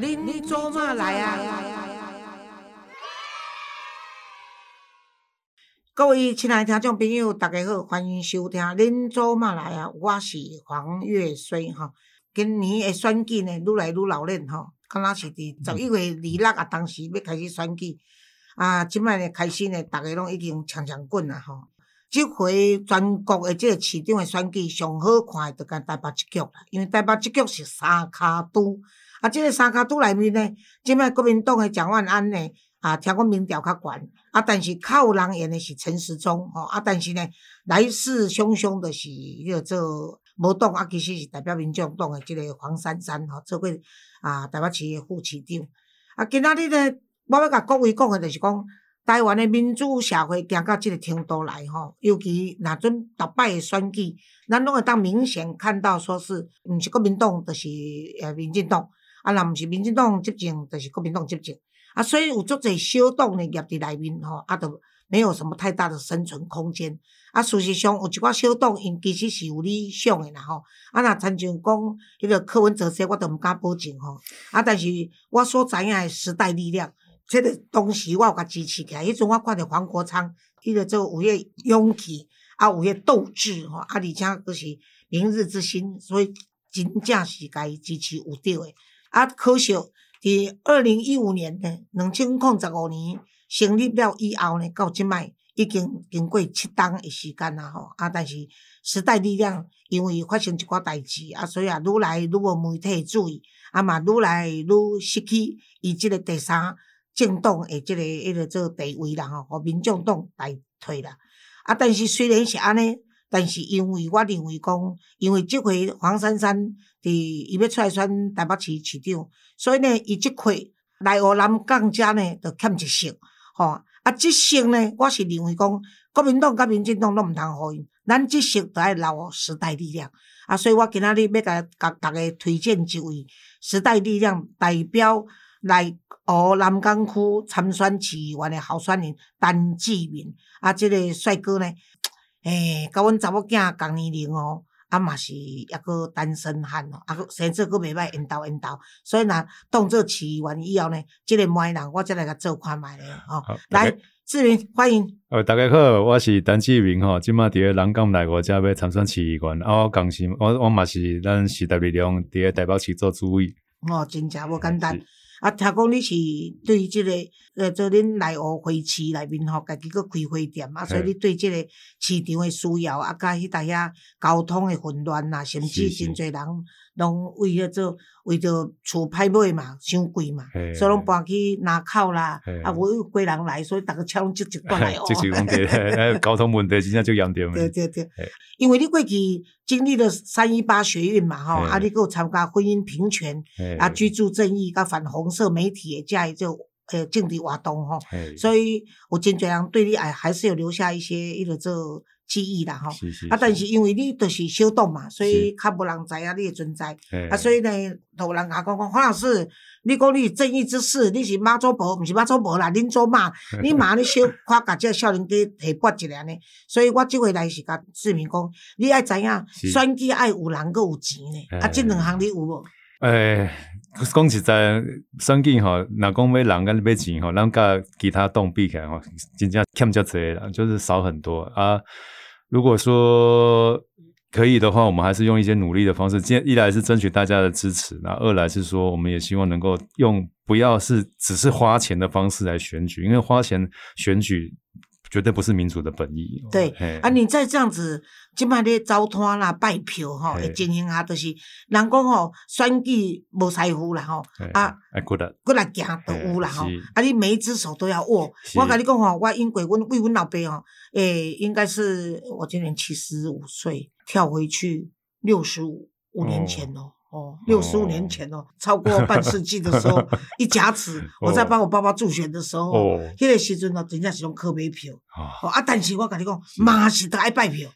恁做嘛来啊？各位亲爱的听众朋友，大家好，欢迎收听《恁做嘛来啊》，我是黄月水吼。今年的选举呢，愈来愈老练吼，敢若是伫十一月二六啊，当时要开始选举啊，即摆呢开始呢，逐个拢已经抢抢滚啊吼。即回全国的即个市长的选举上好看的，就干台北一局啦，因为台北一局是三卡都。啊，即个三卡都内面呢，即摆国民党诶蒋万安呢，啊，听讲民调较悬，啊，但是较有人缘诶是陈时中，吼，啊，但是呢，来势汹汹的是迄个做无党，啊，其实是代表民众党诶即个黄珊珊，吼，做过啊台北市诶副市长。啊，今仔日呢，我要甲各位讲诶，就是讲台湾诶民主社会行到即个程度来，吼，尤其若阵逐摆诶选举，咱拢会当明显看到，说是毋是国民党，就是诶民进党。啊，若毋是民进党执政，就是国民党执政。啊，所以有足侪小党诶，业伫内面吼，啊，都没有什么太大的生存空间。啊，事实上有一寡小党，因其实是有理想诶啦吼。啊，若亲像讲迄个柯文哲说，我都毋敢保证吼。啊，但是我所知影诶时代力量，即个当时我有甲支持起来。迄阵我看着黄国昌，伊个做有迄勇气，啊，有迄斗志吼，啊，而且佫是明日之星，所以真正是甲伊支持有着诶。啊，可惜伫二零一五年呢，两千零十五年成立了以后呢，到即摆已经经过七档诶时间啦吼。啊，但是时代力量因为发生一寡代志啊，所以啊，愈来愈无媒体注意，啊嘛，愈来愈失去伊即个第三政党诶即个迄个做地位啦吼，互民众党代替啦。啊，但是虽然是安尼。但是因为我认为讲，因为即回黄珊珊伫伊要出来选台北市市长，所以呢，伊即回来湖南港遮呢，就欠一席，吼。啊，即席呢，我是认为讲，国民党甲民进党拢毋通互因，咱即席着爱留时代力量。啊，所以我今仔日要甲甲逐个推荐一位时代力量代表来湖南港区参选市议员的候选人陈志明。啊，即个帅哥呢？诶，甲阮查某囝共年龄哦，啊嘛是抑个单身汉哦，啊个生做佫袂歹，缘投缘投，所以若当做市议员以后呢，即个歹人我则来甲做看卖咧吼。来，志明欢迎。呃，大家好，我是陈志明吼，即马伫个南港内我遮要参选市议员，啊我共是，我我嘛是咱时代力量伫个台北市做主委。哦，真正无简单。啊，听讲你是对即个，呃，做恁内湖花市内面吼，家己搁开花店啊，所以你对即个市场诶需要，啊，甲迄搭遐交通诶混乱啊，甚至真侪人拢为了做，为着厝歹买嘛，伤贵嘛，所以拢搬去南口啦，啊，有几人来，所以逐个车拢积积过来哦。交通问题真正就严重。对对对，因为你过去经历了三一八学运嘛，吼，啊，你有参加婚姻平权，啊，居住正义，甲反红色媒体诶，遮就诶政治活动吼，所以有真侪人对你哎，还是有留下一些迄个做。记忆啦吼，啊，但是。因为你就是小党嘛，所以较无人知影你诶存在，啊，所以呢，都有人甲讲讲，黄老师，你讲你正义之士，你是马祖婆，毋是马祖婆啦，恁祖妈，你妈你小看甲即个少年家提拔一下呢，所以我即回来是甲市民讲，你爱知影选举爱有人阁有钱呢，啊，即两项你有无？诶，讲实在，选举吼，若讲要人甲要钱吼，咱甲其他党比起来吼，真正欠较济啦，就是少很多啊。如果说可以的话，我们还是用一些努力的方式。今一来是争取大家的支持，那二来是说，我们也希望能够用不要是只是花钱的方式来选举，因为花钱选举。绝对不是民主的本意。对，啊，你再这样子，即摆咧糟摊啦、拜票吼，会进行下，就是人讲吼，选举无财富啦吼，啊，过来过来行都有啦吼，啊，你每一只手都要握。我甲你讲吼，我因过阮为阮老爸吼，诶，应该是我今年七十五岁，跳回去六十五五年前哦。哦，六十五年前哦，超过半世纪的时候，一甲子，我在帮我爸爸助选的时候，迄个时阵哦，真正是用靠买票。哦，啊，但是我甲你讲，嘛是得爱拜票，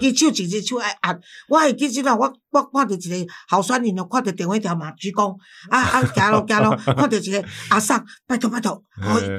一只手一只手爱按。我还记得我我看到一个候选人哦，看到电话条码鞠躬，啊啊，行咯行咯，看到一个阿婶，拜托拜托，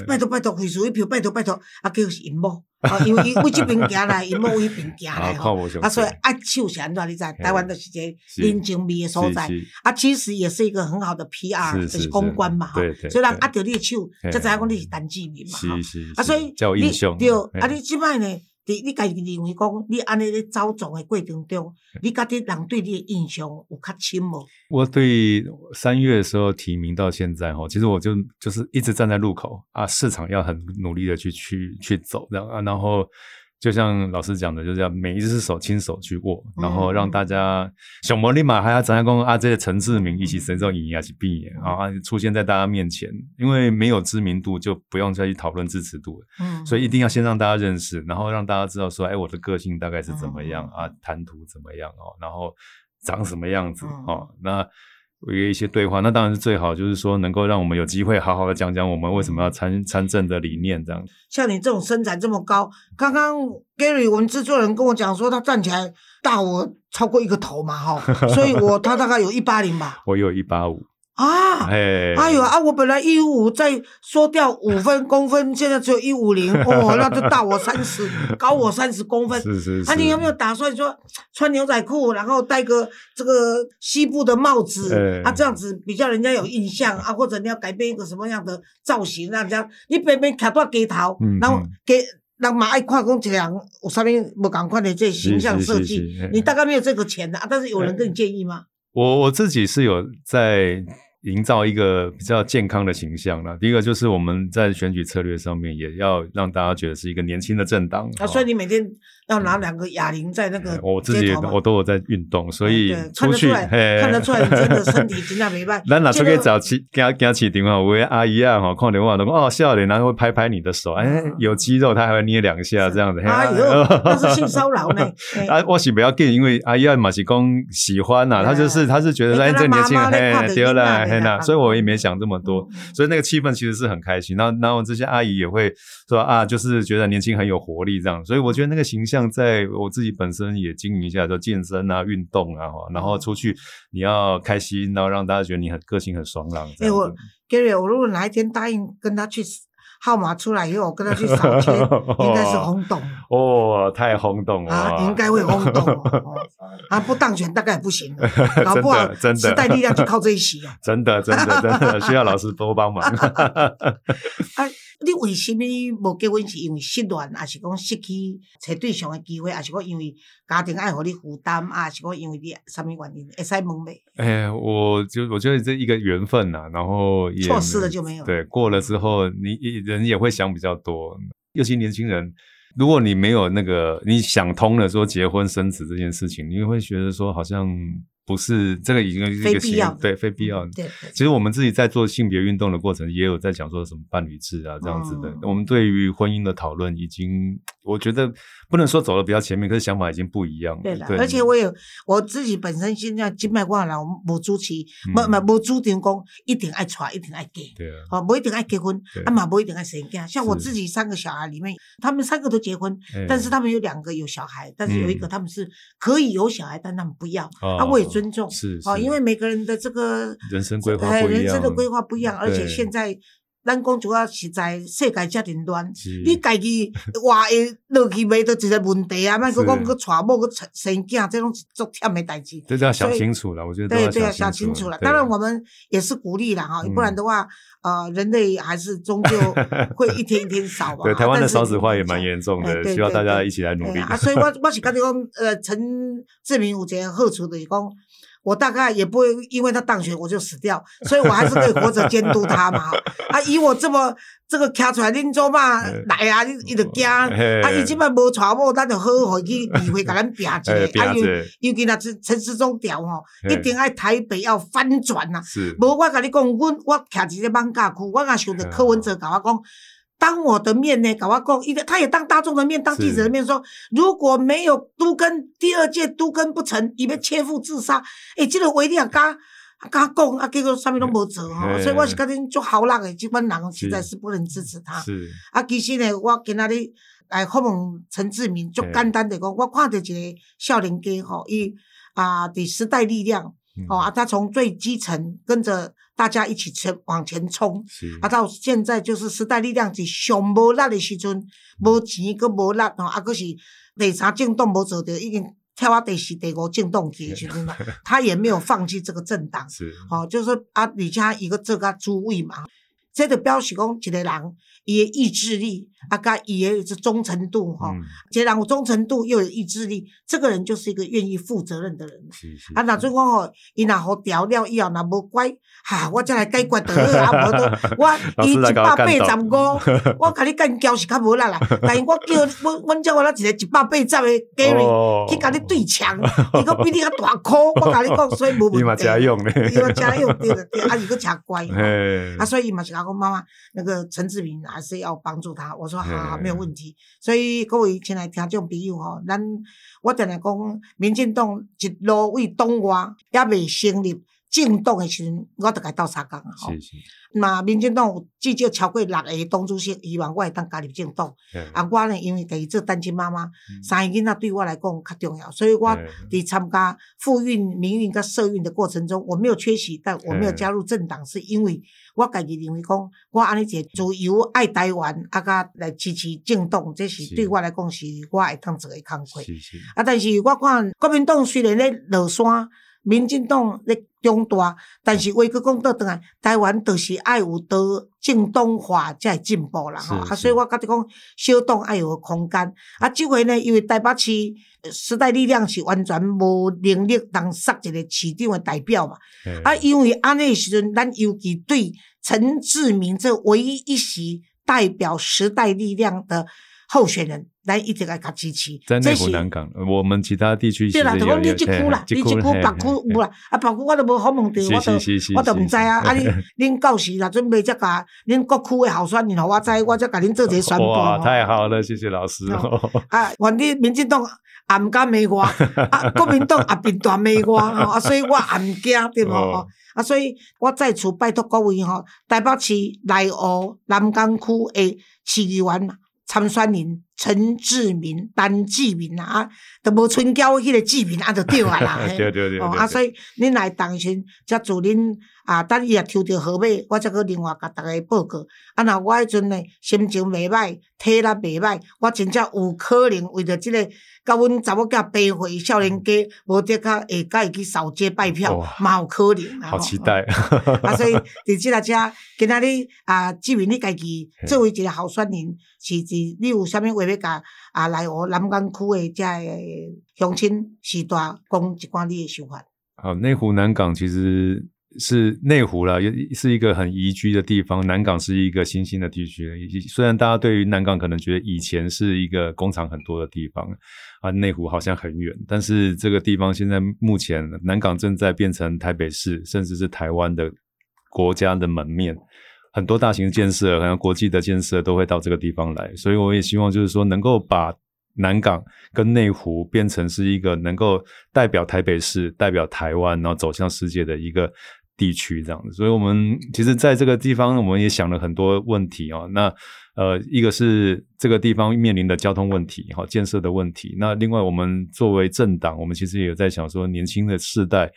拜托 拜托，回数一票，拜托拜托，啊，叫是银幕。哦，因为伊为即边行来，伊要为迄边行来啊，吼。啊，所以多爱手是安怎？你知？台湾就是一个是人情味的所在。啊，其实也是一个很好的 PR，就是是公关嘛。所以人对握着你的手，嘿才知影讲你是陈志明嘛，哈是。是啊，所以叫你对，啊，你即摆呢，伫你家己认为讲，你安尼咧走总的过程中，你觉得人对你的印象有较深无？我对三月的时候提名到现在吼，其实我就就是一直站在路口啊，市场要很努力的去去去走这样啊，然后就像老师讲的，就是要每一只手亲手去握，然后让大家小魔力嘛，还要怎样讲啊？这些陈志明一起神州赢啊，去闭眼啊，出现在大家面前，因为没有知名度，就不用再去讨论支持度了。嗯，所以一定要先让大家认识，然后让大家知道说，哎，我的个性大概是怎么样嗯啊，谈吐怎么样哦，然后长什么样子嗯哦，那有一些对话，那当然是最好，就是说能够让我们有机会好好的讲讲我们为什么要参参政的理念这样。像你这种身材这么高，刚刚 Gary 我们制作人跟我讲说，他站起来大我超过一个头嘛，哈，所以我他大概有一八零吧，我有一八五，啊。哎，哎呦啊！我本来一五五，再缩掉五分公分，现在只有一五零，哦，那就大我三十，高我三十公分。是是是，啊，你有没有打算说穿牛仔裤，然后戴个这个西部的帽子、哎啊，这样子比较人家有印象啊？或者你要改变一个什么样的造型，让人家你偏偏卡到街头，嗯然后嗯给人嘛爱看讲一个人有啥物无共款的这形象设计你大概没有这个钱的啊？但是有人跟你建议吗？我我自己是有在营造一个比较健康的形象了。第一个就是我们在选举策略上面也要让大家觉得是一个年轻的政党。啊，哦所以你每天要拿两个哑铃在那个哎我自己我都有在运动，所以出去得出来，嘿看得出来你真的身体真的没办 咱哪出去这个找起，给他给他起电话，我阿姨啊，哈，看电话都讲哦，笑脸，然后会拍拍你的手，哎，有肌肉，他还会捏两下这样子。嘿哎呦，那是性骚扰呢。嘿 啊，我是不要紧，因为阿姨啊嘛是公喜欢呐，对他就是他是觉得你哎，这年轻人嘿对啦一样的嘿呐，所以我也没想这么多，嗯所以那个气氛其实是很开心。然后然后这些阿姨也会说啊，就是觉得年轻很有活力这样，所以我觉得那个形象在我自己本身也经营一下，就健身啊、运动啊，然后出去你要开心，然后让大家觉得你很个性很爽朗。这哎我 Gary，我如果哪一天答应跟他去号码出来以后，我跟他去扫街，应该是轰动哦，太轰动了啊，应该会轰动哦。啊，不当选大概也不行了，搞不好真的真的时代力量就靠这一席哦。真的真的真的需要老师多帮忙。啊，你为什么无结婚？是因为失恋，还是讲失去找对象的机会，还是讲因为家庭爱互你负担，啊，还是讲因为你什么原因？会使问未？哎，我就我觉得这一个缘分呐、然后也错失了就没有。对，过了之后，你你人也会想比较多，尤其年轻人，如果你没有那个你想通了说结婚生子这件事情，你会觉得说好像不是这个已经是一个行非必要的对非必要的。对，其实我们自己在做性别运动的过程，也有在讲说什么伴侣制啊这样子的。嗯我们对于婚姻的讨论，已经我觉得不能说走的比较前面，可是想法已经不一样了。对啦，而且我有我自己本身现在金麦我人无主持，无嗯无无主张讲一定爱娶，一定爱嫁。对啊，哦，不一定爱结婚对，啊嘛不一定爱生囝。像我自己三个小孩里面，他们三个都结婚，哎但是他们有两个有小孩，但是有一个嗯他们是可以有小孩，但他们不要。哦啊，我也尊重。是哦，因为每个人的这个人生规划哎不一样人生的规划不一样，而且现在咱讲主要是在世界遮凌乱，你家己活会落去袂，都一个问题啊！莫是佮讲去娶某去生囝，这种是足忝的代志。这都要想清楚了，我觉得对对，要想想清楚了。当然，我们也是鼓励了哈，嗯不然的话，呃，人类还是终究会一天一天少嘛。对台湾的少子化也蛮严重的，希望大家一起来努力。哎啊，所以我我是感觉讲，呃，陈志明有一个好处就是讲，我大概也不会因为他当选我就死掉，所以我还是可以活着监督他嘛。啊，以我这么这个徛出来，恁做嘛来啊，你伊就惊。嘿啊，伊即摆无娶某，咱就好好去议会甲咱拼一哎个。啊，尤尤其若陈陈时中调吼，一定爱台北要翻转呐。是无我甲你讲，阮我徛伫个网架区，我若想着柯文哲甲我讲。当我的面呢，甲我讲，伊他也当大众的面，当记者的面说，如果没有都根第二届都根不成，伊要切腹自杀。诶、这个话你也敢敢讲，啊，结果啥物拢无做吼，嘿所以我是觉得足好人的，这款人实在是不能支持他。是啊，其实呢，我今仔日来访问陈志明，足简单的讲，我看到一个少年家吼，伊啊伫时代力量，哦啊，他从最基层跟着大家一起前往前冲，啊，到现在就是时代力量是上无力的时阵，无钱佮无力吼，啊，佮是第三政党无做着，已经跳啊第四、第五政党去的时阵啦，他也没有放弃这个政党，是。吼、就是说啊，而且他伊个做甲主位嘛，这个表示讲一个人伊的意志力啊，甲伊的这忠诚度吼，嗯一个人有忠诚度又有意志力，这个人就是一个愿意负责任的人。是是啊，若准讲吼，伊若互调了以后，若无乖，哈，我才来解决得好啊，无都 我伊一百干八十五，我甲你干交是较无力啦。但是我叫阮阮叫我那一个一百八十的 Gary 哦去甲你对枪，伊个比你较大箍，我甲你讲，所以无问题。伊嘛家用咧伊嘛家用对了对，啊，伊个诚乖。嘿啊，所以伊嘛是甲我妈妈，那个陈志明还是要帮助他。我说好好，嘿没有问题。所以各位亲爱听众朋友吼，咱我定定讲，民进党一路为党外，也未成立政党的时阵，我就甲伊斗相共啊吼。是是嘛，民进党有至少超过六个党主席，希望我会当加入政党。嘿啊，我呢，因为家己做单亲妈妈，嗯三个囡仔对我来讲较重要，所以我伫参加妇运、民运跟社运的过程中，我没有缺席，但我没有加入政党，是因为我家己认为讲，我安尼一个自由爱台湾，啊，甲来支持政党，这是是对我来讲是我会当做诶工课。是是啊，但是我看国民党虽然咧落山，民进党咧壮大，但是话佮讲倒转来，台湾就是爱有到政党化才会进步啦吼。啊，所以我觉得讲小党爱有空间。啊，即回呢，因为台北市呃时代力量是完全无能力当杀一个市长的代表嘛。嘿啊，因为安尼的时阵，咱尤其对陈志明这唯一一席代表时代力量的候选人，咱一定爱甲支持。在是湖南港，我们其他地区其对啦，就讲你即区啦，你即区嘿北区有啦，啊北区我都无访问到，我都我都毋知啊。啊，恁恁到时若准备则甲恁各区的候选人，互我知，我则甲恁做一个宣布。哇，太好了，谢谢老师。啊，反正民进党也毋敢骂我，啊，国民党也并大骂我，吼啊，所以我也毋惊，对无？啊，所以我在此拜托各位吼，台北市内湖南港区的市议员参选人陈志明、陈志明啊，啊，都无春娇迄个志明啊，就对啊啦。嘿对对对哦啊，所以恁来当时则祝恁啊，等伊也抽着号码，我则搁另外甲逐个报告。啊，若我迄阵呢心情袂歹，体力袂歹，我真正有可能为着即、个甲阮查某囝背回少年家，无得甲伊去扫街拜票哇，嘛有可能啊。好期待。啊，所以伫即个遮，今仔日啊，志明你家己作为一个候选人，是是你有啥物话要甲啊内湖南港区的遮个乡亲时代讲一寡你的想法？好，内湖南港其实是内湖啦，也是一个很宜居的地方。南港是一个新兴的地区，虽然大家对于南港可能觉得以前是一个工厂很多的地方啊，内湖好像很远，但是这个地方现在目前南港正在变成台北市，甚至是台湾的国家的门面。很多大型的建设，好像国际的建设都会到这个地方来，所以我也希望就是说能够把南港跟内湖变成是一个能够代表台北市、代表台湾，然后走向世界的一个地区这样子。所以，我们其实在这个地方，我们也想了很多问题哦。那呃，一个是这个地方面临的交通问题，哈，建设的问题。那另外，我们作为政党，我们其实也有在想说，年轻的世代。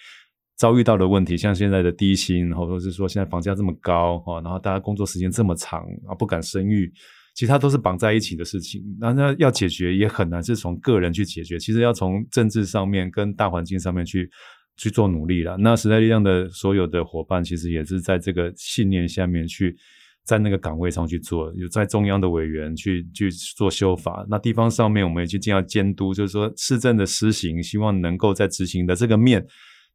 遭遇到的问题，像现在的低薪，或者是说现在房价这么高哈，然后大家工作时间这么长啊，不敢生育，其实它都是绑在一起的事情。那那要解决也很难是从个人去解决，其实要从政治上面跟大环境上面去去做努力了。那时代力量的所有的伙伴，其实也是在这个信念下面去。在那个岗位上去做，有在中央的委员去去做修法，那地方上面我们也去尽量监督，就是说市政的施行，希望能够在执行的这个面。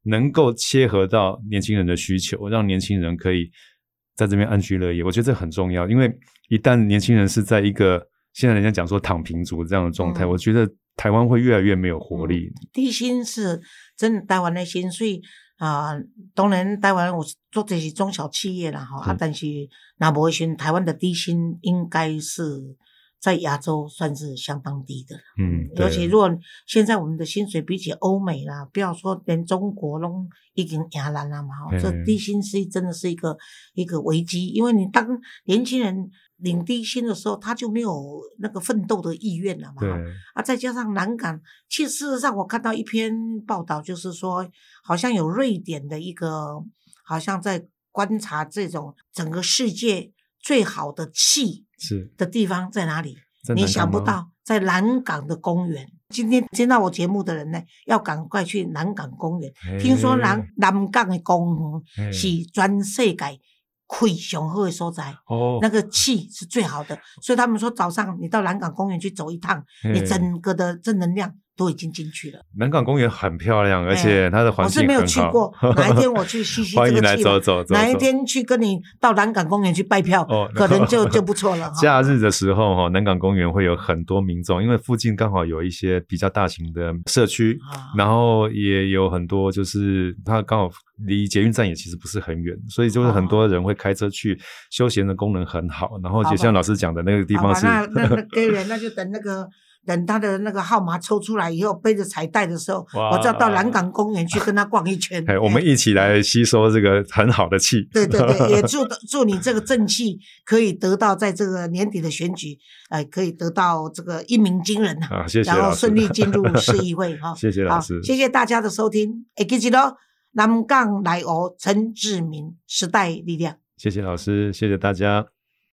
能够切合到年轻人的需求，让年轻人可以在这边安居乐业，我觉得这很重要。因为一旦年轻人是在一个现在人家讲说躺平族这样的状态，嗯我觉得台湾会越来越没有活力。低薪是真的台湾的薪水啊、当然台湾我做这些中小企业啦吼，啊，嗯但是那无时台湾的低薪应该是在亚洲算是相当低的。嗯，尤其如果现在我们的薪水比起欧美啦，不要说连中国拢已经赢咱了嘛，吼，这低薪是真的是一个一个危机，因为你当年轻人领低薪的时候，他就没有那个奋斗的意愿了嘛。对，啊，再加上南港，其实事实上我看到一篇报道，就是说好像有瑞典的一个，好像在观察这种整个世界最好的气是的地方在哪里？你想不到，在南港的公园。今天听到我节目的人呢，要赶快去南港公园。听说南南港的公园嘿是全世界气上好的所在。哦，那个气是最好的，所以他们说早上你到南港公园去走一趟，你整个的正能量都已经进去了。南港公园很漂亮，而且它的环我是没有。去过，哪一天我去吸吸欢迎来这个气嘛走走走走哪一天去跟你到南港公园去拜票，哦可能就就不错了。假日的时候，哈，南港公园会有很多民众，因为附近刚好有一些比较大型的社区，啊然后也有很多就是它刚好离捷运站也其实不是很远，所以就是很多人会开车去，休闲的功能很好。然后就像老师讲的那个地方是，那那那 给人那就等那个等他的那个号码抽出来以后，背着彩带的时候，哇我就要到南港公园去跟他逛一圈。哎，我们一起来吸收这个很好的气。对对对，也 祝祝你这个正气可以得到在这个年底的选举，呃，可以得到这个一鸣惊人呐、啊，谢谢然后顺利进入市议会哈。谢谢老好师，谢谢大家的收听。哎，记得南港来哦，陈志明时代力量。谢谢老师，谢谢大家。